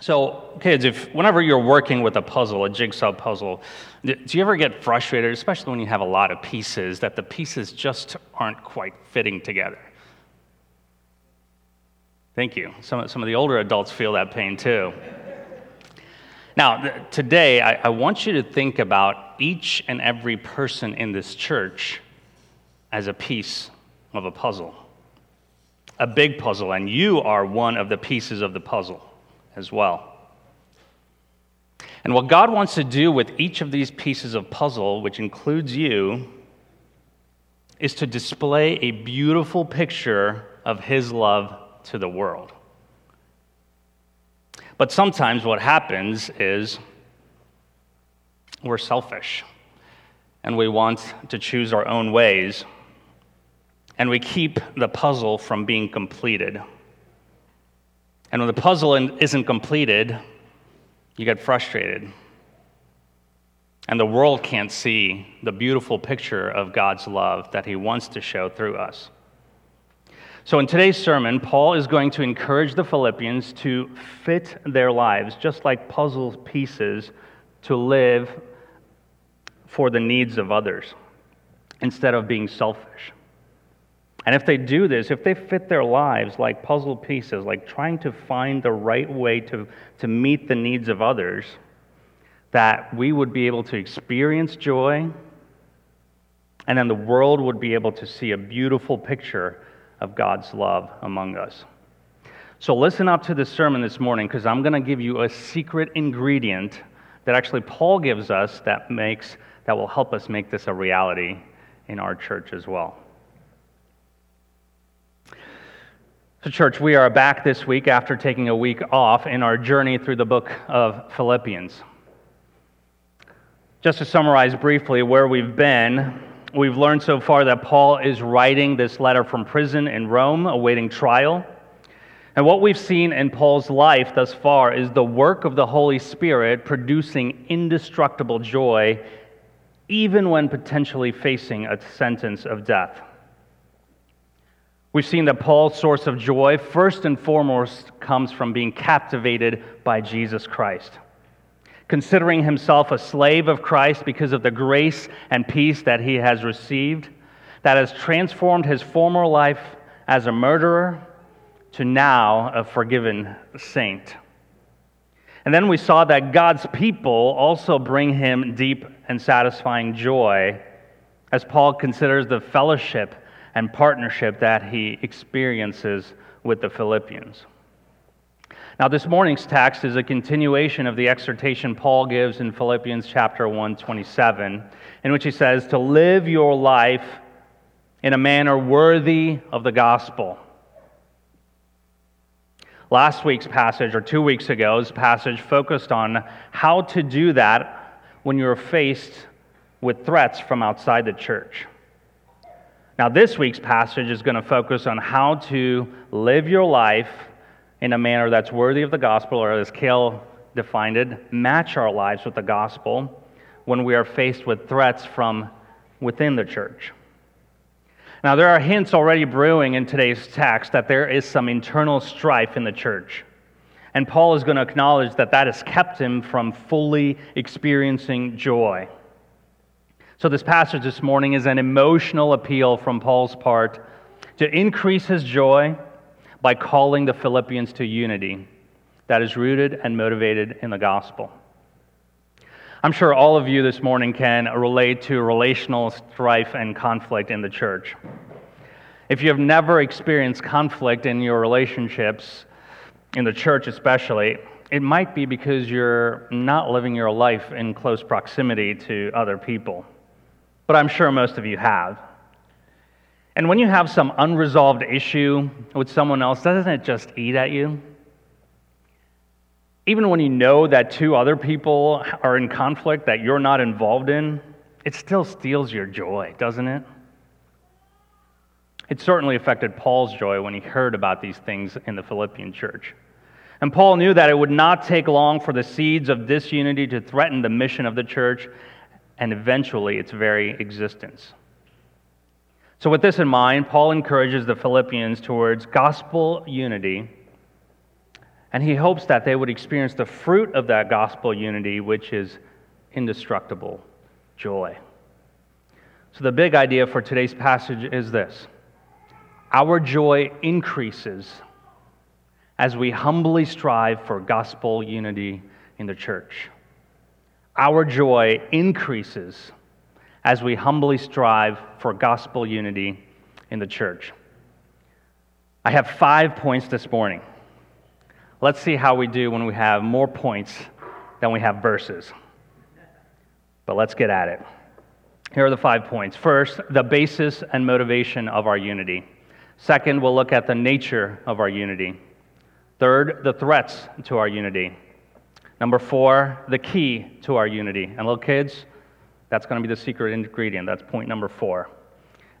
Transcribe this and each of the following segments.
So, kids, if whenever you're working with a puzzle, a jigsaw puzzle, do you ever get frustrated, especially when you have a lot of pieces, that the pieces just aren't quite fitting together? Thank you. Some, some of the older adults feel that pain too. Now, th- today, I, I want you to think about each and every person in this church as a piece of a puzzle, a big puzzle, and you are one of the pieces of the puzzle as well. And what God wants to do with each of these pieces of puzzle, which includes you, is to display a beautiful picture of His love to the world. But sometimes what happens is we're selfish and we want to choose our own ways, and we keep the puzzle from being completed. And when the puzzle isn't completed, you get frustrated. And the world can't see the beautiful picture of God's love that He wants to show through us. So, in today's sermon, Paul is going to encourage the Philippians to fit their lives, just like puzzle pieces, to live for the needs of others instead of being selfish. And if they do this, if they fit their lives like puzzle pieces, like trying to find the right way to, to meet the needs of others, that we would be able to experience joy, and then the world would be able to see a beautiful picture of God's love among us. So, listen up to this sermon this morning because I'm going to give you a secret ingredient that actually Paul gives us that makes that will help us make this a reality in our church as well. So, church, we are back this week after taking a week off in our journey through the book of Philippians. Just to summarize briefly where we've been, we've learned so far that Paul is writing this letter from prison in Rome, awaiting trial. And what we've seen in Paul's life thus far is the work of the Holy Spirit producing indestructible joy even when potentially facing a sentence of death. We've seen that Paul's source of joy, first and foremost, comes from being captivated by Jesus Christ. Considering himself a slave of Christ because of the grace and peace that he has received, that has transformed his former life as a murderer to now a forgiven saint. And then we saw that God's people also bring him deep and satisfying joy as Paul considers the fellowship and partnership that he experiences with the Philippians. Now, this morning's text is a continuation of the exhortation Paul gives in Philippians chapter 1, 27, in which he says, To live your life in a manner worthy of the gospel Last week's passage, or two weeks ago's passage, focused on how to do that when you're faced with threats from outside the church. Now, this week's passage is going to focus on how to live your life in a manner that's worthy of the gospel, or as Kale defined it, match our lives with the gospel when we are faced with threats from within the church. Now, there are hints already brewing in today's text that there is some internal strife in the church. And Paul is going to acknowledge that that has kept him from fully experiencing joy. So, this passage this morning is an emotional appeal from Paul's part to increase his joy by calling the Philippians to unity that is rooted and motivated in the gospel. I'm sure all of you this morning can relate to relational strife and conflict in the church. If you have never experienced conflict in your relationships, in the church especially, it might be because you're not living your life in close proximity to other people. But I'm sure most of you have. And when you have some unresolved issue with someone else, doesn't it just eat at you? even when you know that two other people are in conflict that you're not involved in, it still steals your joy, doesn't it? It certainly affected Paul's joy when he heard about these things in the Philippian church. And Paul knew that it would not take long for the seeds of disunity to threaten the mission of the church and eventually its very existence. So, with this in mind, Paul encourages the Philippians towards gospel unity And he hopes that they would experience the fruit of that gospel unity, which is indestructible joy. So, the big idea for today's passage is this our joy increases as we humbly strive for gospel unity in the church. Our joy increases as we humbly strive for gospel unity in the church. I have five points this morning. Let's see how we do when we have more points than we have verses. But let's get at it. Here are the five points. First, the basis and motivation of our unity. Second, we'll look at the nature of our unity. Third, the threats to our unity. Number four, the key to our unity. And little kids, that's going to be the secret ingredient. That's point number four.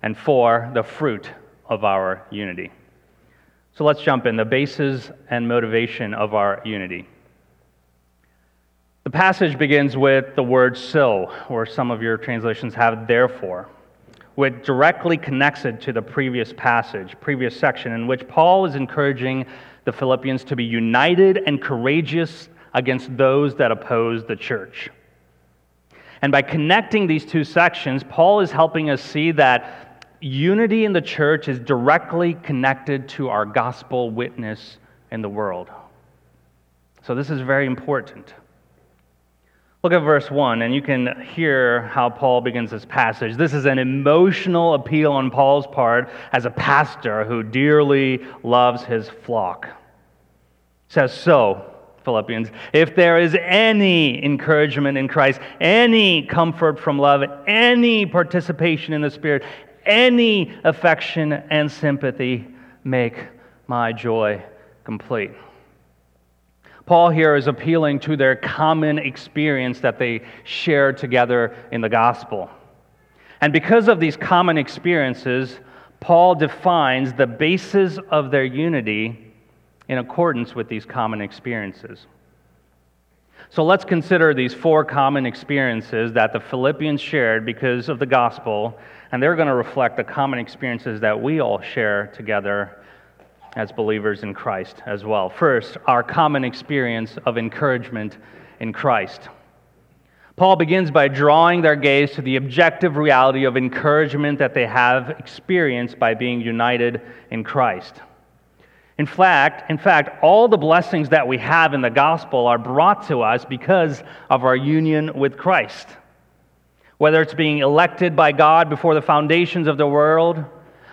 And four, the fruit of our unity. So let's jump in the basis and motivation of our unity. The passage begins with the word so, or some of your translations have therefore, which directly connects it to the previous passage, previous section, in which Paul is encouraging the Philippians to be united and courageous against those that oppose the church. And by connecting these two sections, Paul is helping us see that unity in the church is directly connected to our gospel witness in the world. So, this is very important. Look at verse 1, and you can hear how Paul begins this passage. This is an emotional appeal on Paul's part as a pastor who dearly loves his flock. Says, So, Philippians, if there is any encouragement in Christ, any comfort from love, any participation in the Spirit, any affection and sympathy, make my joy complete. Paul here is appealing to their common experience that they share together in the gospel. And because of these common experiences, Paul defines the basis of their unity in accordance with these common experiences. So let's consider these four common experiences that the Philippians shared because of the gospel, and they're going to reflect the common experiences that we all share together as believers in Christ as well. First, our common experience of encouragement in Christ. Paul begins by drawing their gaze to the objective reality of encouragement that they have experienced by being united in Christ. In fact, in fact, all the blessings that we have in the gospel are brought to us because of our union with Christ. Whether it's being elected by God before the foundations of the world,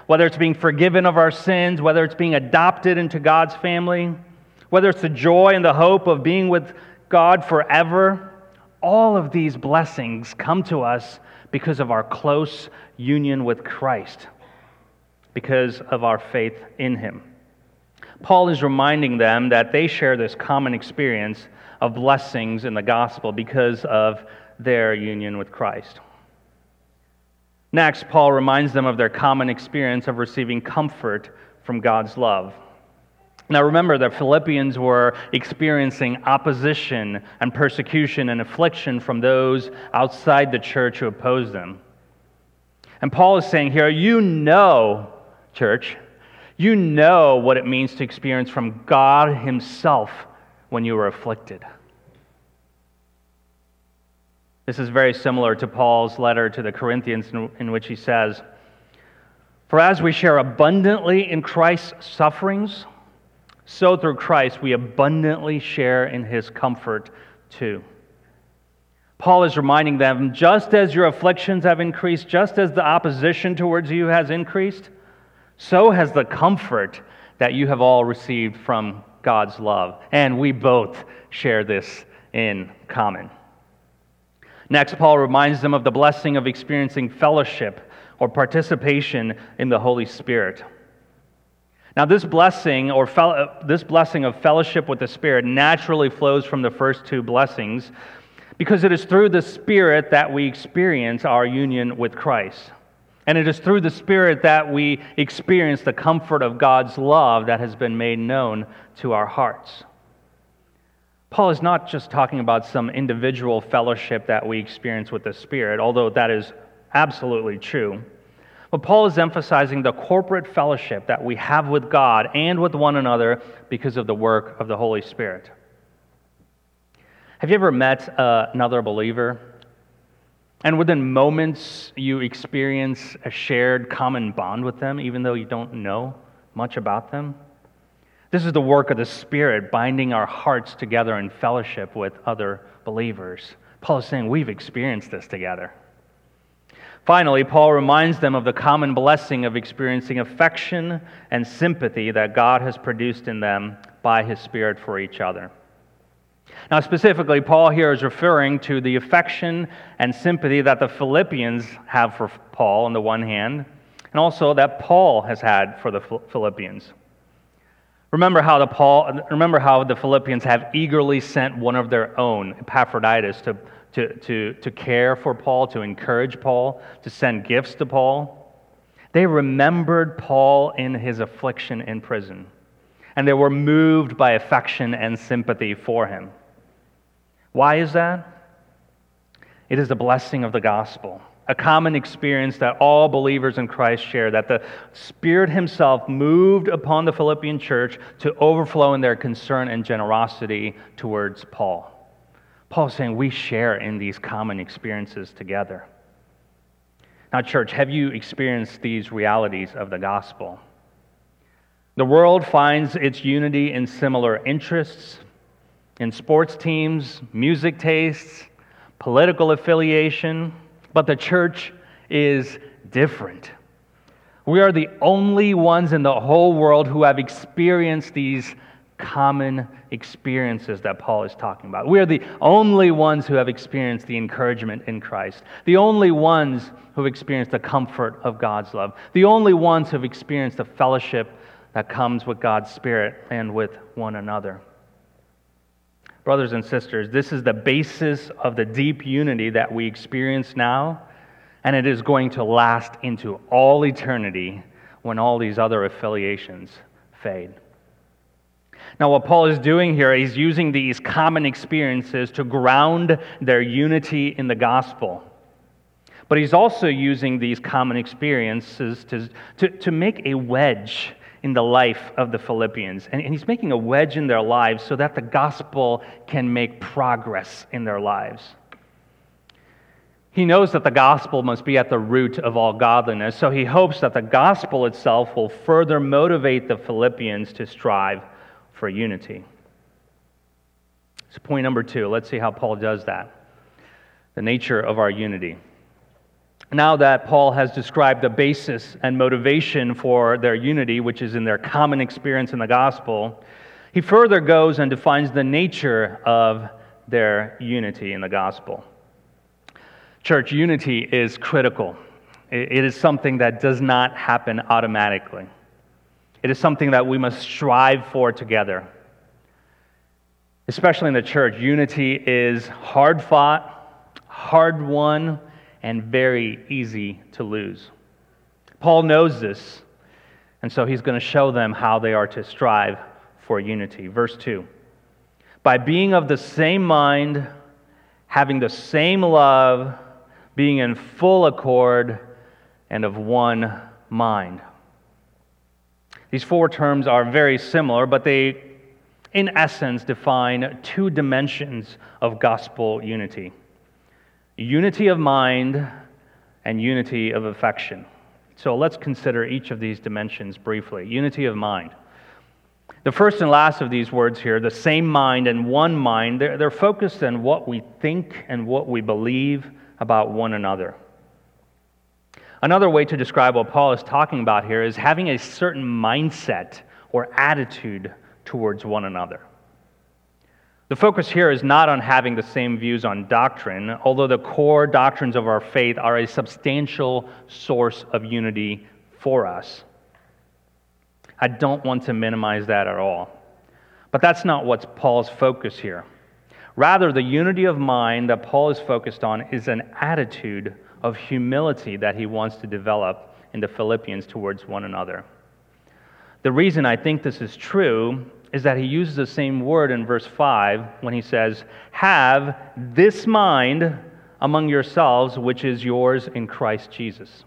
whether it's being forgiven of our sins, whether it's being adopted into God's family, whether it's the joy and the hope of being with God forever, all of these blessings come to us because of our close union with Christ, because of our faith in Him. Paul is reminding them that they share this common experience of blessings in the gospel because of their union with Christ. Next, Paul reminds them of their common experience of receiving comfort from God's love. Now, remember, that Philippians were experiencing opposition and persecution and affliction from those outside the church who opposed them. And Paul is saying here, you know, church, you know what it means to experience from God Himself when you are afflicted. This is very similar to Paul's letter to the Corinthians, in which he says, For as we share abundantly in Christ's sufferings, so through Christ we abundantly share in his comfort too. Paul is reminding them just as your afflictions have increased, just as the opposition towards you has increased, so has the comfort that you have all received from God's love. And we both share this in common. Next, Paul reminds them of the blessing of experiencing fellowship or participation in the Holy Spirit. Now, this blessing or fel- uh, this blessing of fellowship with the Spirit naturally flows from the first two blessings because it is through the Spirit that we experience our union with Christ. And it is through the Spirit that we experience the comfort of God's love that has been made known to our hearts. Paul is not just talking about some individual fellowship that we experience with the Spirit, although that is absolutely true. But Paul is emphasizing the corporate fellowship that we have with God and with one another because of the work of the Holy Spirit. Have you ever met uh, another believer? And within moments, you experience a shared common bond with them, even though you don't know much about them? This is the work of the Spirit binding our hearts together in fellowship with other believers. Paul is saying we've experienced this together. Finally, Paul reminds them of the common blessing of experiencing affection and sympathy that God has produced in them by his Spirit for each other. Now, specifically, Paul here is referring to the affection and sympathy that the Philippians have for Paul on the one hand, and also that Paul has had for the Philippians. Remember how the, Paul, remember how the Philippians have eagerly sent one of their own, Epaphroditus, to, to, to, to care for Paul, to encourage Paul, to send gifts to Paul. They remembered Paul in his affliction in prison and they were moved by affection and sympathy for him. Why is that? It is the blessing of the gospel, a common experience that all believers in Christ share, that the Spirit Himself moved upon the Philippian church to overflow in their concern and generosity towards Paul. Paul's saying we share in these common experiences together. Now, church, have you experienced these realities of the gospel? The world finds its unity in similar interests, in sports teams, music tastes, political affiliation, but the church is different. We are the only ones in the whole world who have experienced these common experiences that Paul is talking about. We are the only ones who have experienced the encouragement in Christ, the only ones who have experienced the comfort of God's love, the only ones who have experienced the fellowship that comes with God's Spirit and with one another. Brothers and sisters, this is the basis of the deep unity that we experience now, and it is going to last into all eternity when all these other affiliations fade. Now, what Paul is doing here, he's using these common experiences to ground their unity in the gospel. But he's also using these common experiences to, to, to make a wedge in the life of the Philippians. And, and he's making a wedge in their lives so that the gospel can make progress in their lives. He knows that the gospel must be at the root of all godliness, so he hopes that the gospel itself will further motivate the Philippians to strive for unity. So, point number two, let's see how Paul does that. The nature of our unity now that Paul has described the basis and motivation for their unity, which is in their common experience in the gospel, he further goes and defines the nature of their unity in the gospel. Church, unity is critical. It is something that does not happen automatically. It is something that we must strive for together. Especially in the church, unity is hard fought, hard won, and very easy to lose. Paul knows this, and so he's going to show them how they are to strive for unity. Verse 2 By being of the same mind, having the same love, being in full accord, and of one mind. These four terms are very similar, but they, in essence, define two dimensions of gospel unity unity of mind, and unity of affection. So let's consider each of these dimensions briefly. Unity of mind. The first and last of these words here, the same mind and one mind, they're, they're focused on what we think and what we believe about one another. Another way to describe what Paul is talking about here is having a certain mindset or attitude towards one another. The focus here is not on having the same views on doctrine, although the core doctrines of our faith are a substantial source of unity for us. I don't want to minimize that at all. But that's not what's Paul's focus here. Rather, the unity of mind that Paul is focused on is an attitude of humility that he wants to develop in the Philippians towards one another. The reason I think this is true is that he uses the same word in verse 5 when he says, Have this mind among yourselves, which is yours in Christ Jesus.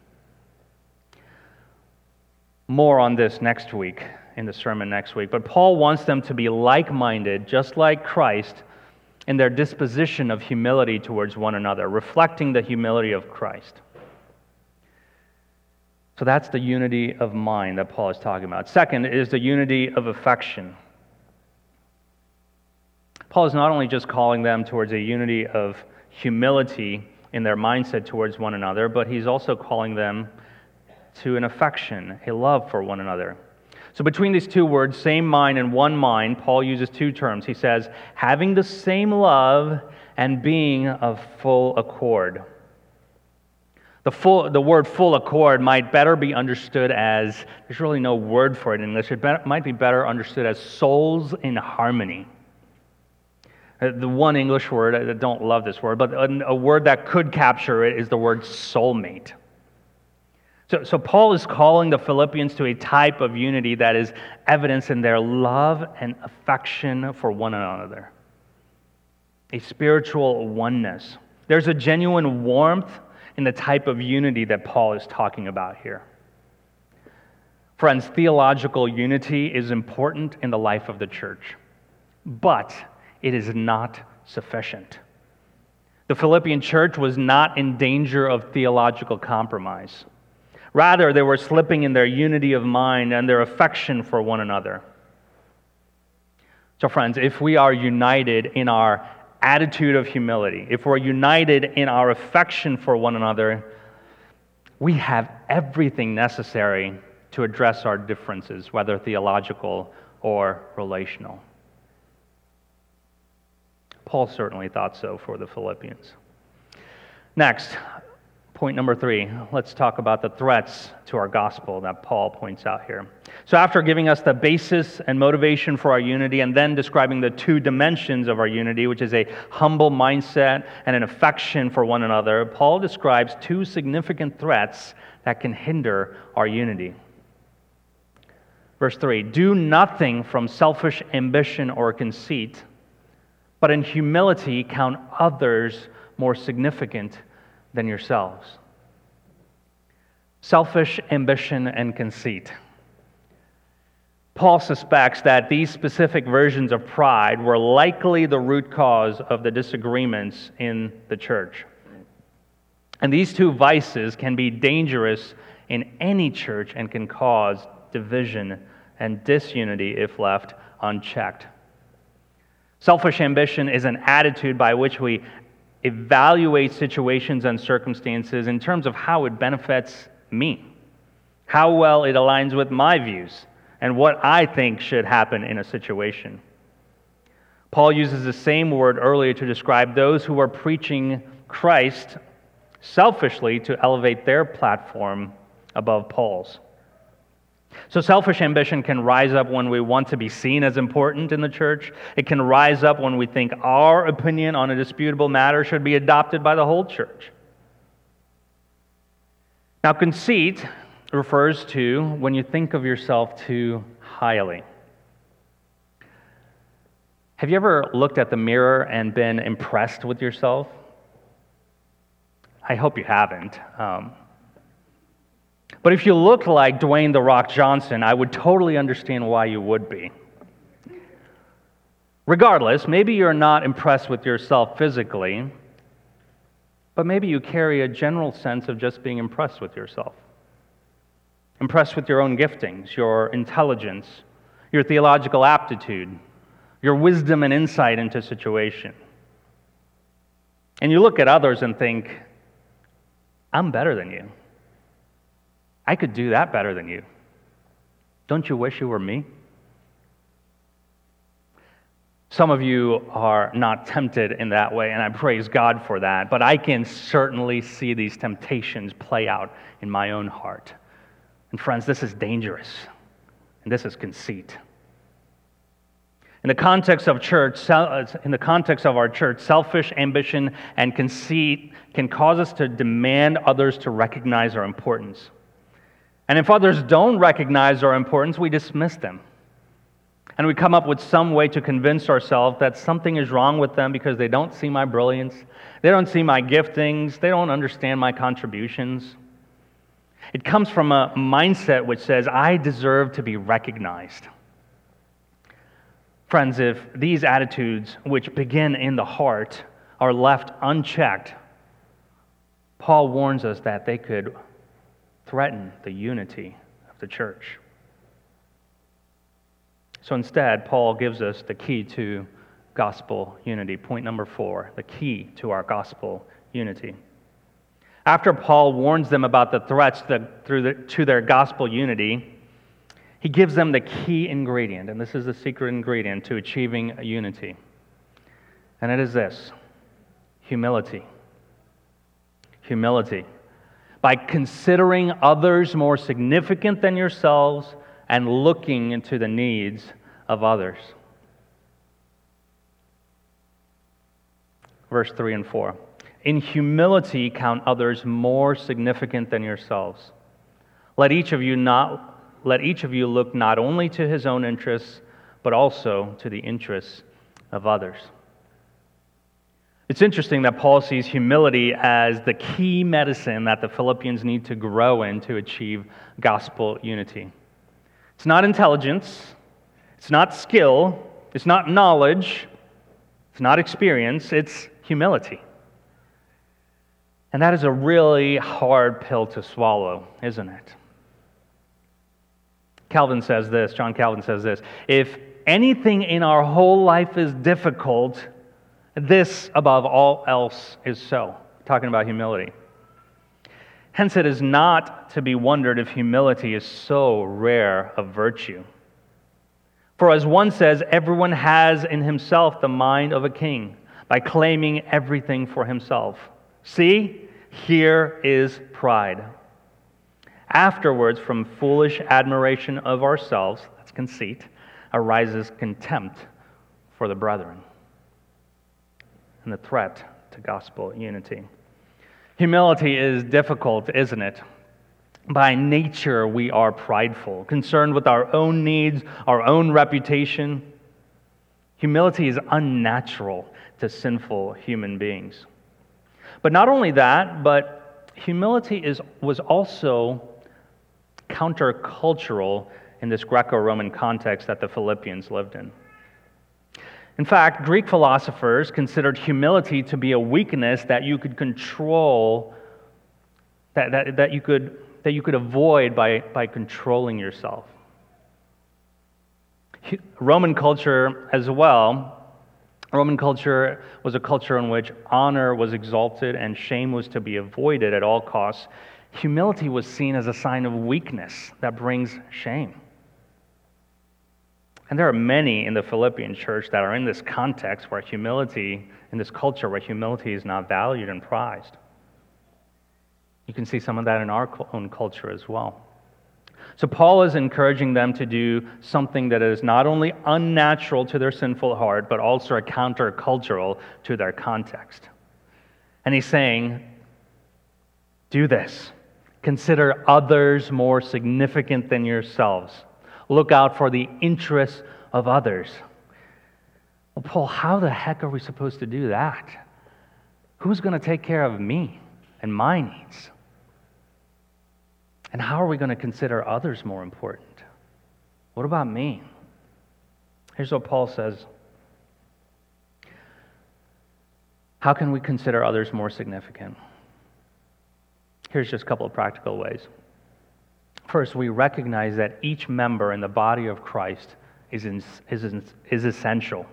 More on this next week in the sermon next week. But Paul wants them to be like minded, just like Christ, in their disposition of humility towards one another, reflecting the humility of Christ. So that's the unity of mind that Paul is talking about. Second is the unity of affection. Paul is not only just calling them towards a unity of humility in their mindset towards one another, but he's also calling them to an affection, a love for one another. So, between these two words, same mind and one mind, Paul uses two terms. He says, having the same love and being of full accord. The, full, the word full accord might better be understood as, there's really no word for it in English, it might be better understood as souls in harmony. Uh, the one English word, I don't love this word, but a word that could capture it is the word soulmate. So, so Paul is calling the Philippians to a type of unity that is evidence in their love and affection for one another, a spiritual oneness. There's a genuine warmth in the type of unity that Paul is talking about here. Friends, theological unity is important in the life of the church, but it is not sufficient. The Philippian church was not in danger of theological compromise. Rather, they were slipping in their unity of mind and their affection for one another. So, friends, if we are united in our attitude of humility, if we're united in our affection for one another, we have everything necessary to address our differences, whether theological or relational. Paul certainly thought so for the Philippians. Next, point number three, let's talk about the threats to our gospel that Paul points out here. So, after giving us the basis and motivation for our unity, and then describing the two dimensions of our unity, which is a humble mindset and an affection for one another, Paul describes two significant threats that can hinder our unity. Verse 3 Do nothing from selfish ambition or conceit but in humility count others more significant than yourselves. Selfish ambition and conceit. Paul suspects that these specific versions of pride were likely the root cause of the disagreements in the church. And these two vices can be dangerous in any church and can cause division and disunity if left unchecked. Selfish ambition is an attitude by which we evaluate situations and circumstances in terms of how it benefits me, how well it aligns with my views, and what I think should happen in a situation. Paul uses the same word earlier to describe those who are preaching Christ selfishly to elevate their platform above Paul's. So, selfish ambition can rise up when we want to be seen as important in the church. It can rise up when we think our opinion on a disputable matter should be adopted by the whole church. Now, conceit refers to when you think of yourself too highly. Have you ever looked at the mirror and been impressed with yourself? I hope you haven't. Um, but if you look like Dwayne The Rock Johnson, I would totally understand why you would be. Regardless, maybe you're not impressed with yourself physically, but maybe you carry a general sense of just being impressed with yourself. Impressed with your own giftings, your intelligence, your theological aptitude, your wisdom and insight into situation. And you look at others and think, I'm better than you. I could do that better than you. Don't you wish you were me? Some of you are not tempted in that way, and I praise God for that. But I can certainly see these temptations play out in my own heart. And friends, this is dangerous, and this is conceit. In the context of church, uh, in the context of our church, selfish ambition and conceit can cause us to demand others to recognize our importance. And if others don't recognize our importance, we dismiss them. And we come up with some way to convince ourselves that something is wrong with them because they don't see my brilliance, they don't see my giftings, they don't understand my contributions. It comes from a mindset which says, I deserve to be recognized. Friends, if these attitudes, which begin in the heart, are left unchecked, Paul warns us that they could threaten the unity of the church. So instead, Paul gives us the key to gospel unity. Point number four the key to our gospel unity. After Paul warns them about the threats through to their gospel unity, he gives them the key ingredient, and this is the secret ingredient to achieving unity. And it is this humility. Humility. By considering others more significant than yourselves and looking into the needs of others. Verse 3 and 4. In humility, count others more significant than yourselves. Let each of you not let each of you look not only to his own interests, but also to the interests of others. It's interesting that Paul sees humility as the key medicine that the Philippians need to grow in to achieve gospel unity. It's not intelligence, it's not skill, it's not knowledge, it's not experience, it's humility. And that is a really hard pill to swallow, isn't it? Calvin says this, John Calvin says this if anything in our whole life is difficult, this above all else is so. Talking about humility. Hence, it is not to be wondered if humility is so rare a virtue. For as one says, everyone has in himself the mind of a king by claiming everything for himself. See, here is pride. Afterwards, from foolish admiration of ourselves, that's conceit, arises contempt for the brethren and the threat to gospel unity. Humility is difficult, isn't it? By nature, we are prideful, concerned with our own needs, our own reputation. Humility is unnatural to sinful human beings. But not only that, but humility is, was also countercultural in this Greco Roman context that the Philippians lived in. In fact, Greek philosophers considered humility to be a weakness that you could control, that, that, that, you, could, that you could avoid by, by controlling yourself. Roman culture as well, Roman culture was a culture in which honor was exalted and shame was to be avoided at all costs humility was seen as a sign of weakness that brings shame. And there are many in the Philippian church that are in this context where humility, in this culture where humility is not valued and prized. You can see some of that in our own culture as well. So, Paul is encouraging them to do something that is not only unnatural to their sinful heart, but also a countercultural to their context. And he's saying, Do this. Consider others more significant than yourselves. Look out for the interests of others. Well, Paul, how the heck are we supposed to do that? Who's going to take care of me and my needs? And how are we going to consider others more important? What about me? Here's what Paul says How can we consider others more significant? Here's just a couple of practical ways. First, we recognize that each member in the body of Christ is, in, is, in, is essential.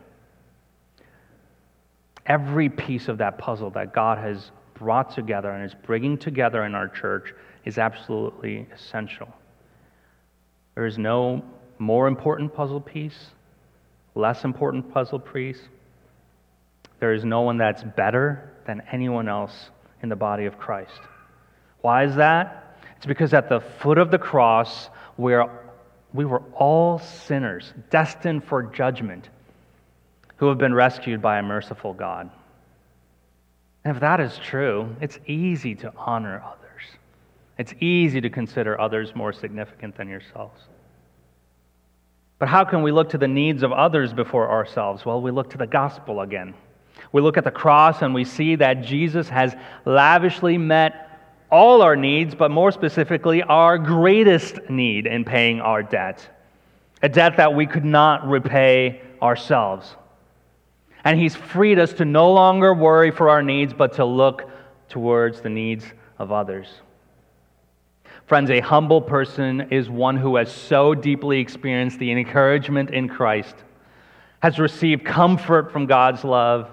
Every piece of that puzzle that God has brought together and is bringing together in our church is absolutely essential. There is no more important puzzle piece, less important puzzle piece. There is no one that's better than anyone else in the body of Christ. Why is that? It's because at the foot of the cross, where we were all sinners, destined for judgment, who have been rescued by a merciful God. And if that is true, it's easy to honor others. It's easy to consider others more significant than yourselves. But how can we look to the needs of others before ourselves? Well, we look to the gospel again. We look at the cross and we see that Jesus has lavishly met all our needs, but more specifically, our greatest need in paying our debt. A debt that we could not repay ourselves. And He's freed us to no longer worry for our needs, but to look towards the needs of others. Friends, a humble person is one who has so deeply experienced the encouragement in Christ, has received comfort from God's love,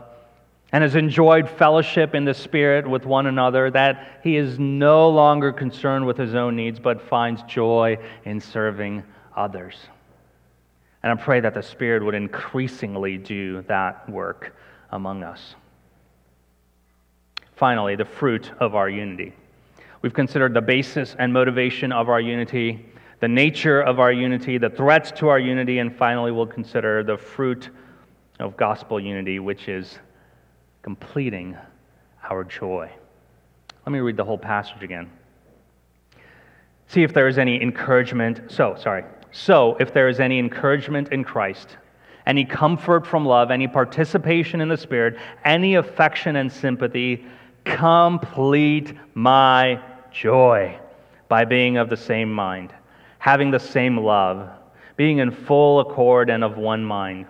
and has enjoyed fellowship in the Spirit with one another that he is no longer concerned with his own needs, but finds joy in serving others. And I pray that the Spirit would increasingly do that work among us. Finally, the fruit of our unity. We've considered the basis and motivation of our unity, the nature of our unity, the threats to our unity, and finally, we'll consider the fruit of gospel unity, which is completing our joy. Let me read the whole passage again. See if there is any encouragement. So, sorry. So, if there is any encouragement in Christ, any comfort from love, any participation in the Spirit, any affection and sympathy, complete my joy by being of the same mind, having the same love, being in full accord and of one mind.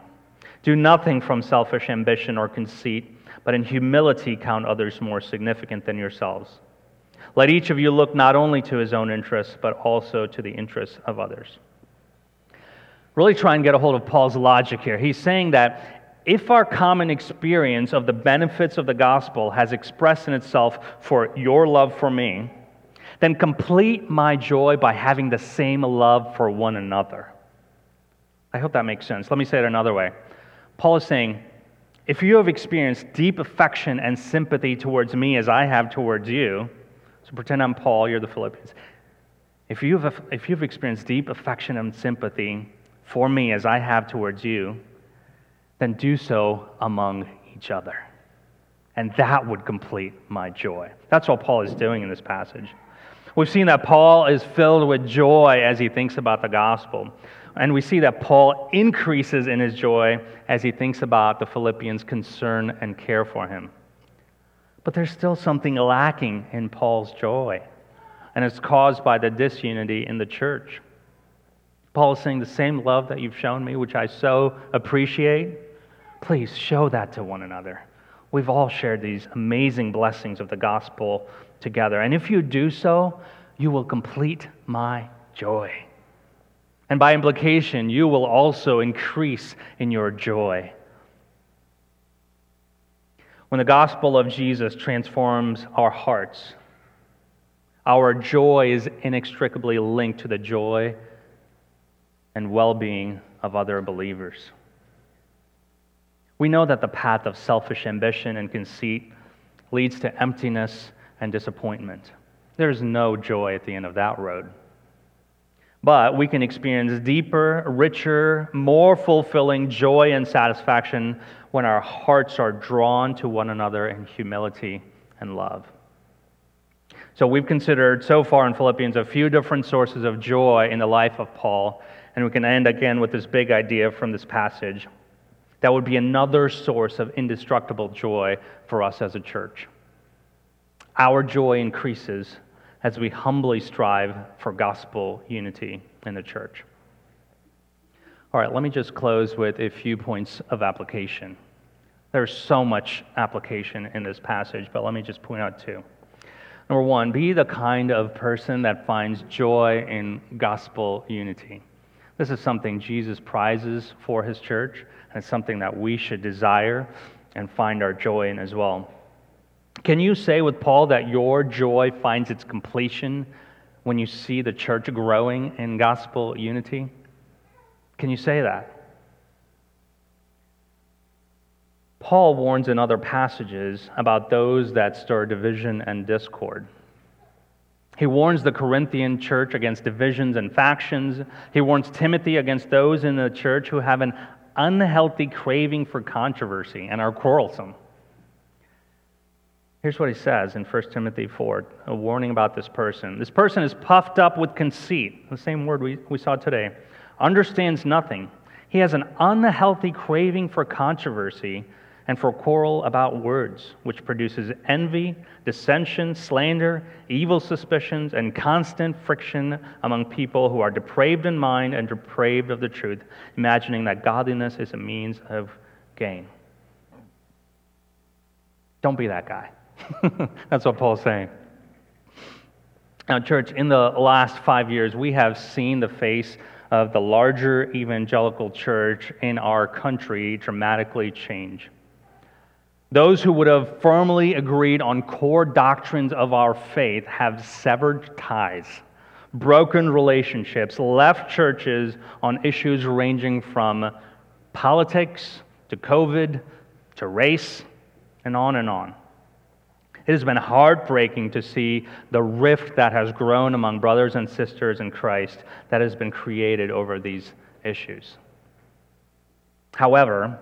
Do nothing from selfish ambition or conceit, but in humility count others more significant than yourselves. Let each of you look not only to his own interests, but also to the interests of others. Really try and get a hold of Paul's logic here. He's saying that if our common experience of the benefits of the gospel has expressed in itself for your love for me, then complete my joy by having the same love for one another. I hope that makes sense. Let me say it another way. Paul is saying, if you have experienced deep affection and sympathy towards me as I have towards you, so pretend I'm Paul, you're the Philippians. If you've, if you've experienced deep affection and sympathy for me as I have towards you, then do so among each other. And that would complete my joy. That's what Paul is doing in this passage. We've seen that Paul is filled with joy as he thinks about the gospel. And we see that Paul increases in his joy as he thinks about the Philippians' concern and care for him. But there's still something lacking in Paul's joy, and it's caused by the disunity in the church. Paul is saying, The same love that you've shown me, which I so appreciate, please show that to one another. We've all shared these amazing blessings of the gospel together. And if you do so, you will complete my joy. And by implication, you will also increase in your joy. When the gospel of Jesus transforms our hearts, our joy is inextricably linked to the joy and well being of other believers. We know that the path of selfish ambition and conceit leads to emptiness and disappointment. There's no joy at the end of that road. But we can experience deeper, richer, more fulfilling joy and satisfaction when our hearts are drawn to one another in humility and love. So, we've considered so far in Philippians a few different sources of joy in the life of Paul, and we can end again with this big idea from this passage that would be another source of indestructible joy for us as a church. Our joy increases as we humbly strive for gospel unity in the church. All right, let me just close with a few points of application. There's so much application in this passage, but let me just point out two. Number one, be the kind of person that finds joy in gospel unity. This is something Jesus prizes for his church, and it's something that we should desire and find our joy in as well. Can you say with Paul that your joy finds its completion when you see the church growing in gospel unity? Can you say that? Paul warns in other passages about those that stir division and discord. He warns the Corinthian church against divisions and factions. He warns Timothy against those in the church who have an unhealthy craving for controversy and are quarrelsome. Here's what he says in 1 Timothy 4, a warning about this person. This person is puffed up with conceit, the same word we, we saw today, understands nothing. He has an unhealthy craving for controversy and for quarrel about words, which produces envy, dissension, slander, evil suspicions, and constant friction among people who are depraved in mind and depraved of the truth, imagining that godliness is a means of gain. Don't be that guy. That's what Paul's saying. Now, church, in the last five years, we have seen the face of the larger evangelical church in our country dramatically change. Those who would have firmly agreed on core doctrines of our faith have severed ties, broken relationships, left churches on issues ranging from politics to COVID to race and on and on. It has been heartbreaking to see the rift that has grown among brothers and sisters in Christ that has been created over these issues. However,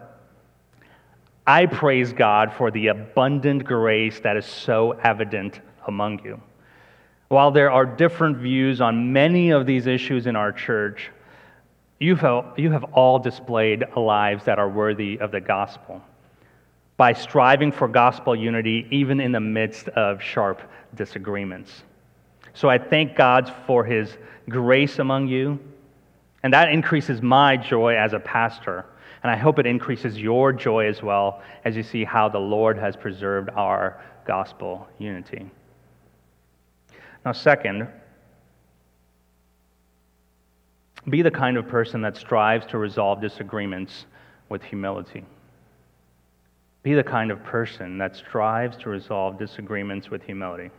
I praise God for the abundant grace that is so evident among you. While there are different views on many of these issues in our church, you have, you have all displayed lives that are worthy of the gospel by striving for gospel unity even in the midst of sharp disagreements. So I thank God for his grace among you, and that increases my joy as a pastor. And I hope it increases your joy as well as you see how the Lord has preserved our gospel unity. Now, second, be the kind of person that strives to resolve disagreements with humility. Be the kind of person that strives to resolve disagreements with humility.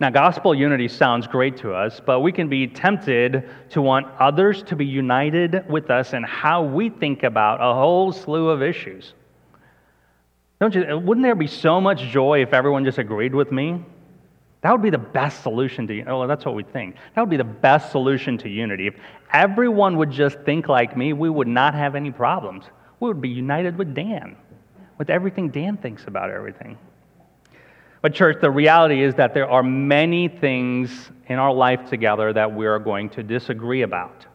Now, gospel unity sounds great to us, but we can be tempted to want others to be united with us in how we think about a whole slew of issues. Don't you? Wouldn't there be so much joy if everyone just agreed with me? That would be the best solution to oh, that's what we think. That would be the best solution to unity. If everyone would just think like me, we would not have any problems. We would be united with Dan, with everything Dan thinks about everything. But, church, the reality is that there are many things in our life together that we are going to disagree about.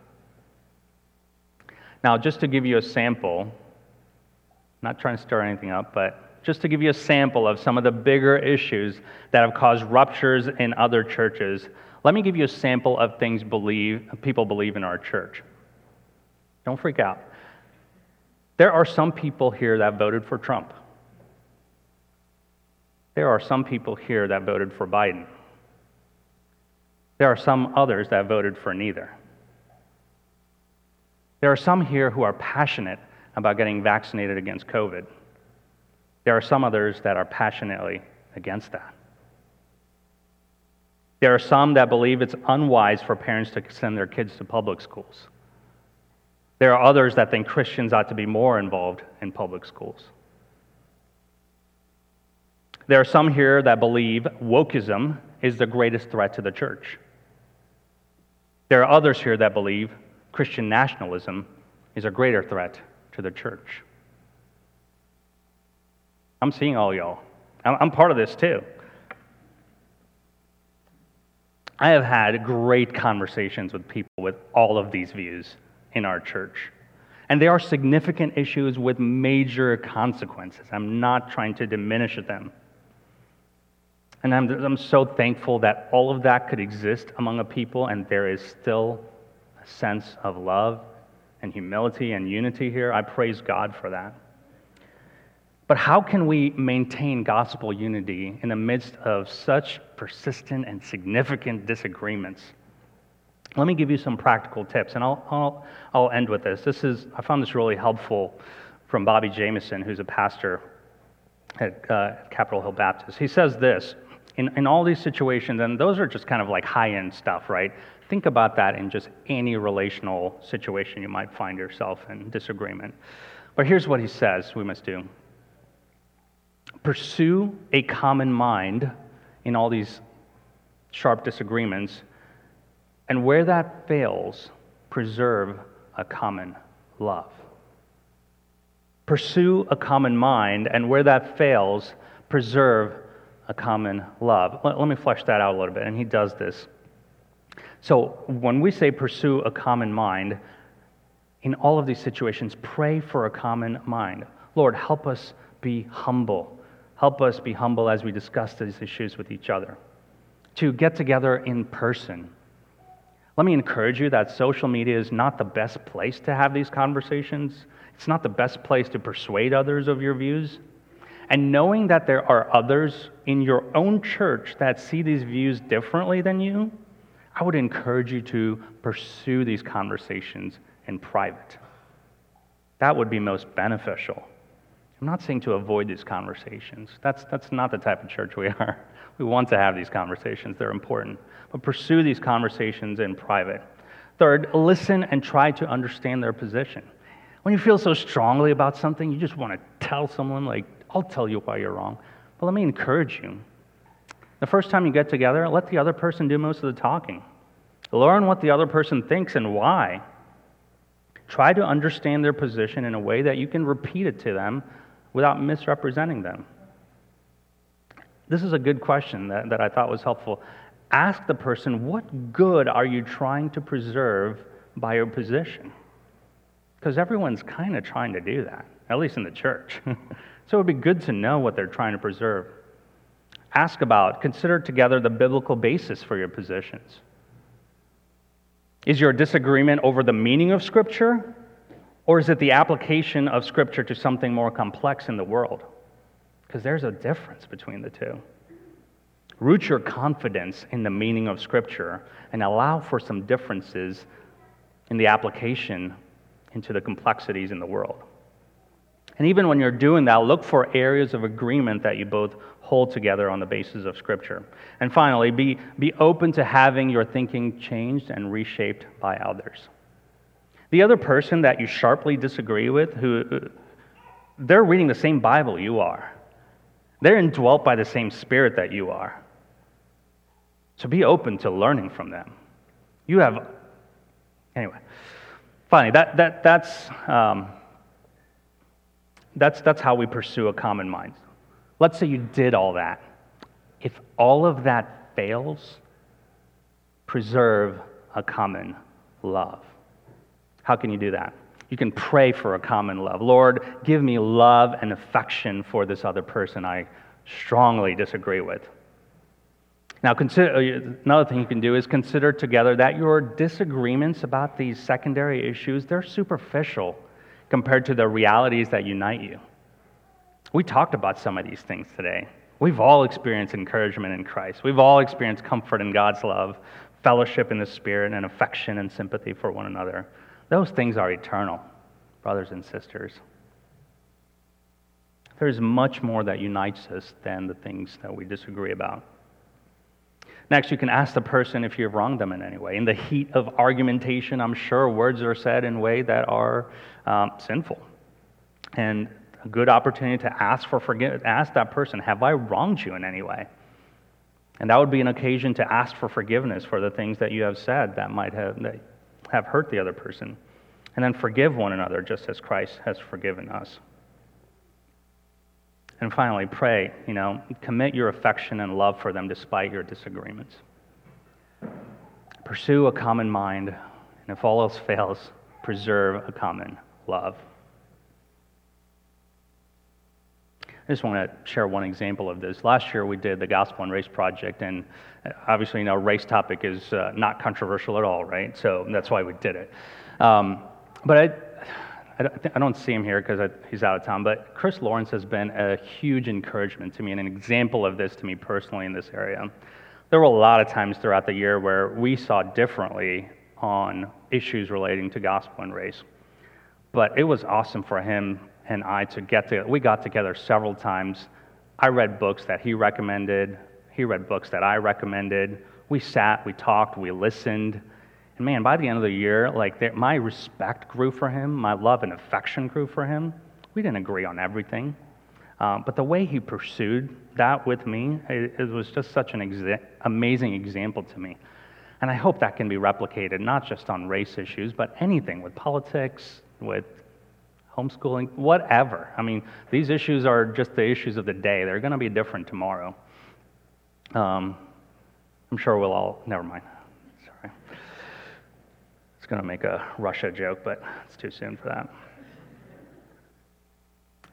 Now, just to give you a sample, not trying to stir anything up, but just to give you a sample of some of the bigger issues that have caused ruptures in other churches, let me give you a sample of things believe, people believe in our church. Don't freak out. There are some people here that voted for Trump. There are some people here that voted for Biden. There are some others that voted for neither. There are some here who are passionate about getting vaccinated against COVID. There are some others that are passionately against that. There are some that believe it's unwise for parents to send their kids to public schools. There are others that think Christians ought to be more involved in public schools. There are some here that believe wokeism is the greatest threat to the church. There are others here that believe Christian nationalism is a greater threat to the church. I'm seeing all y'all. I'm part of this too. I have had great conversations with people with all of these views in our church. And they are significant issues with major consequences. I'm not trying to diminish them. And I'm, I'm so thankful that all of that could exist among a people, and there is still a sense of love and humility and unity here. I praise God for that. But how can we maintain gospel unity in the midst of such persistent and significant disagreements? Let me give you some practical tips, and I'll, I'll, I'll end with this. This is, I found this really helpful from Bobby Jamieson, who's a pastor at uh, Capitol Hill Baptist. He says this in, in all these situations, and those are just kind of like high end stuff, right? Think about that in just any relational situation you might find yourself in disagreement. But here's what he says we must do pursue a common mind in all these sharp disagreements, and where that fails, preserve a common love. Pursue a common mind, and where that fails, preserve a common love. Let, let me flesh that out a little bit, and he does this. So, when we say pursue a common mind, in all of these situations, pray for a common mind. Lord, help us be humble. Help us be humble as we discuss these issues with each other. To get together in person. Let me encourage you that social media is not the best place to have these conversations. It's not the best place to persuade others of your views. And knowing that there are others in your own church that see these views differently than you, I would encourage you to pursue these conversations in private. That would be most beneficial. I'm not saying to avoid these conversations. That's, that's not the type of church we are. We want to have these conversations, they're important. But pursue these conversations in private. Third, listen and try to understand their position. When you feel so strongly about something, you just want to tell someone, like, I'll tell you why you're wrong. But let me encourage you. The first time you get together, let the other person do most of the talking. Learn what the other person thinks and why. Try to understand their position in a way that you can repeat it to them without misrepresenting them. This is a good question that, that I thought was helpful. Ask the person, what good are you trying to preserve by your position? Because everyone's kind of trying to do that, at least in the church. so it would be good to know what they're trying to preserve. Ask about, consider together the biblical basis for your positions. Is your disagreement over the meaning of Scripture, or is it the application of Scripture to something more complex in the world? Because there's a difference between the two. Root your confidence in the meaning of Scripture and allow for some differences in the application into the complexities in the world. And even when you're doing that, look for areas of agreement that you both hold together on the basis of Scripture. And finally, be, be open to having your thinking changed and reshaped by others. The other person that you sharply disagree with, who they're reading the same Bible you are, they're indwelt by the same Spirit that you are. So be open to learning from them. You have, anyway, finally, that, that, that's. Um, that's, that's how we pursue a common mind. Let's say you did all that. If all of that fails, preserve a common love. How can you do that? You can pray for a common love. Lord, give me love and affection for this other person I strongly disagree with. Now, consider, uh, another thing you can do is consider together that your disagreements about these secondary issues, they're superficial compared to the realities that unite you. We talked about some of these things today. We've all experienced encouragement in Christ. We've all experienced comfort in God's love, fellowship in the Spirit, and affection and sympathy for one another. Those things are eternal, brothers and sisters. There's much more that unites us than the things that we disagree about. Next, you can ask the person if you've wronged them in any way. In the heat of argumentation, I'm sure words are said in a way that are um, sinful. And a good opportunity to ask for forgiveness, ask that person, have I wronged you in any way? And that would be an occasion to ask for forgiveness for the things that you have said that might have, that have hurt the other person. And then forgive one another just as Christ has forgiven us. And finally, pray, you know, commit your affection and love for them despite your disagreements. Pursue a common mind, and if all else fails, preserve a common love. I just want to share one example of this. Last year we did the Gospel and Race Project, and obviously, you know, race topic is uh, not controversial at all, right? So that's why we did it. Um, but I, I don't see him here because he's out of town, but Chris Lawrence has been a huge encouragement to me and an example of this to me personally in this area. There were a lot of times throughout the year where we saw differently on issues relating to gospel and race. But it was awesome for him and I to get together. We got together several times. I read books that he recommended, he read books that I recommended. We sat, we talked, we listened and man, by the end of the year, like my respect grew for him, my love and affection grew for him. We didn't agree on everything, um, but the way he pursued that with me, it, it was just such an exa- amazing example to me. And I hope that can be replicated, not just on race issues, but anything with politics, with homeschooling, whatever. I mean, these issues are just the issues of the day. They're going to be different tomorrow. Um, I'm sure we'll all, never mind was going to make a Russia joke, but it's too soon for that.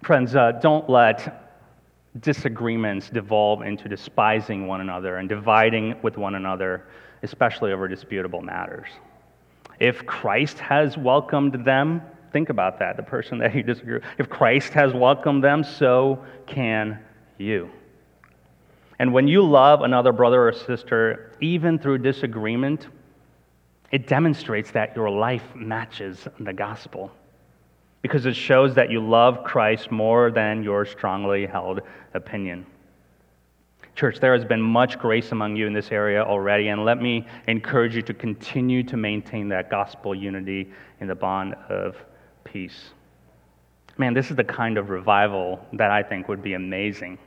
Friends, uh, don't let disagreements devolve into despising one another and dividing with one another, especially over disputable matters. If Christ has welcomed them, think about that, the person that you disagree with. If Christ has welcomed them, so can you. And when you love another brother or sister, even through disagreement, it demonstrates that your life matches the gospel because it shows that you love Christ more than your strongly held opinion. Church, there has been much grace among you in this area already, and let me encourage you to continue to maintain that gospel unity in the bond of peace. Man, this is the kind of revival that I think would be amazing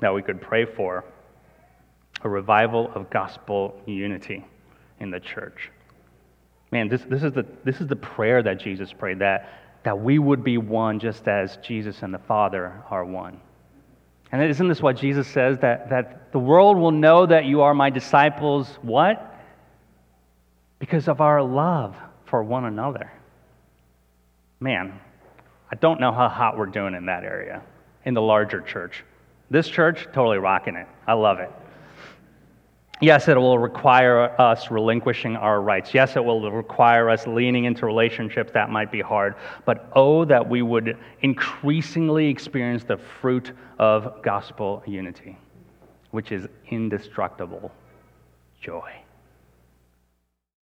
that we could pray for a revival of gospel unity in the church. Man, this, this, is, the, this is the prayer that Jesus prayed that, that we would be one just as Jesus and the Father are one. And isn't this what Jesus says? That, that the world will know that you are my disciples. What? Because of our love for one another. Man, I don't know how hot we're doing in that area, in the larger church. This church, totally rocking it. I love it. Yes, it will require us relinquishing our rights. Yes, it will require us leaning into relationships that might be hard. But oh, that we would increasingly experience the fruit of gospel unity, which is indestructible joy.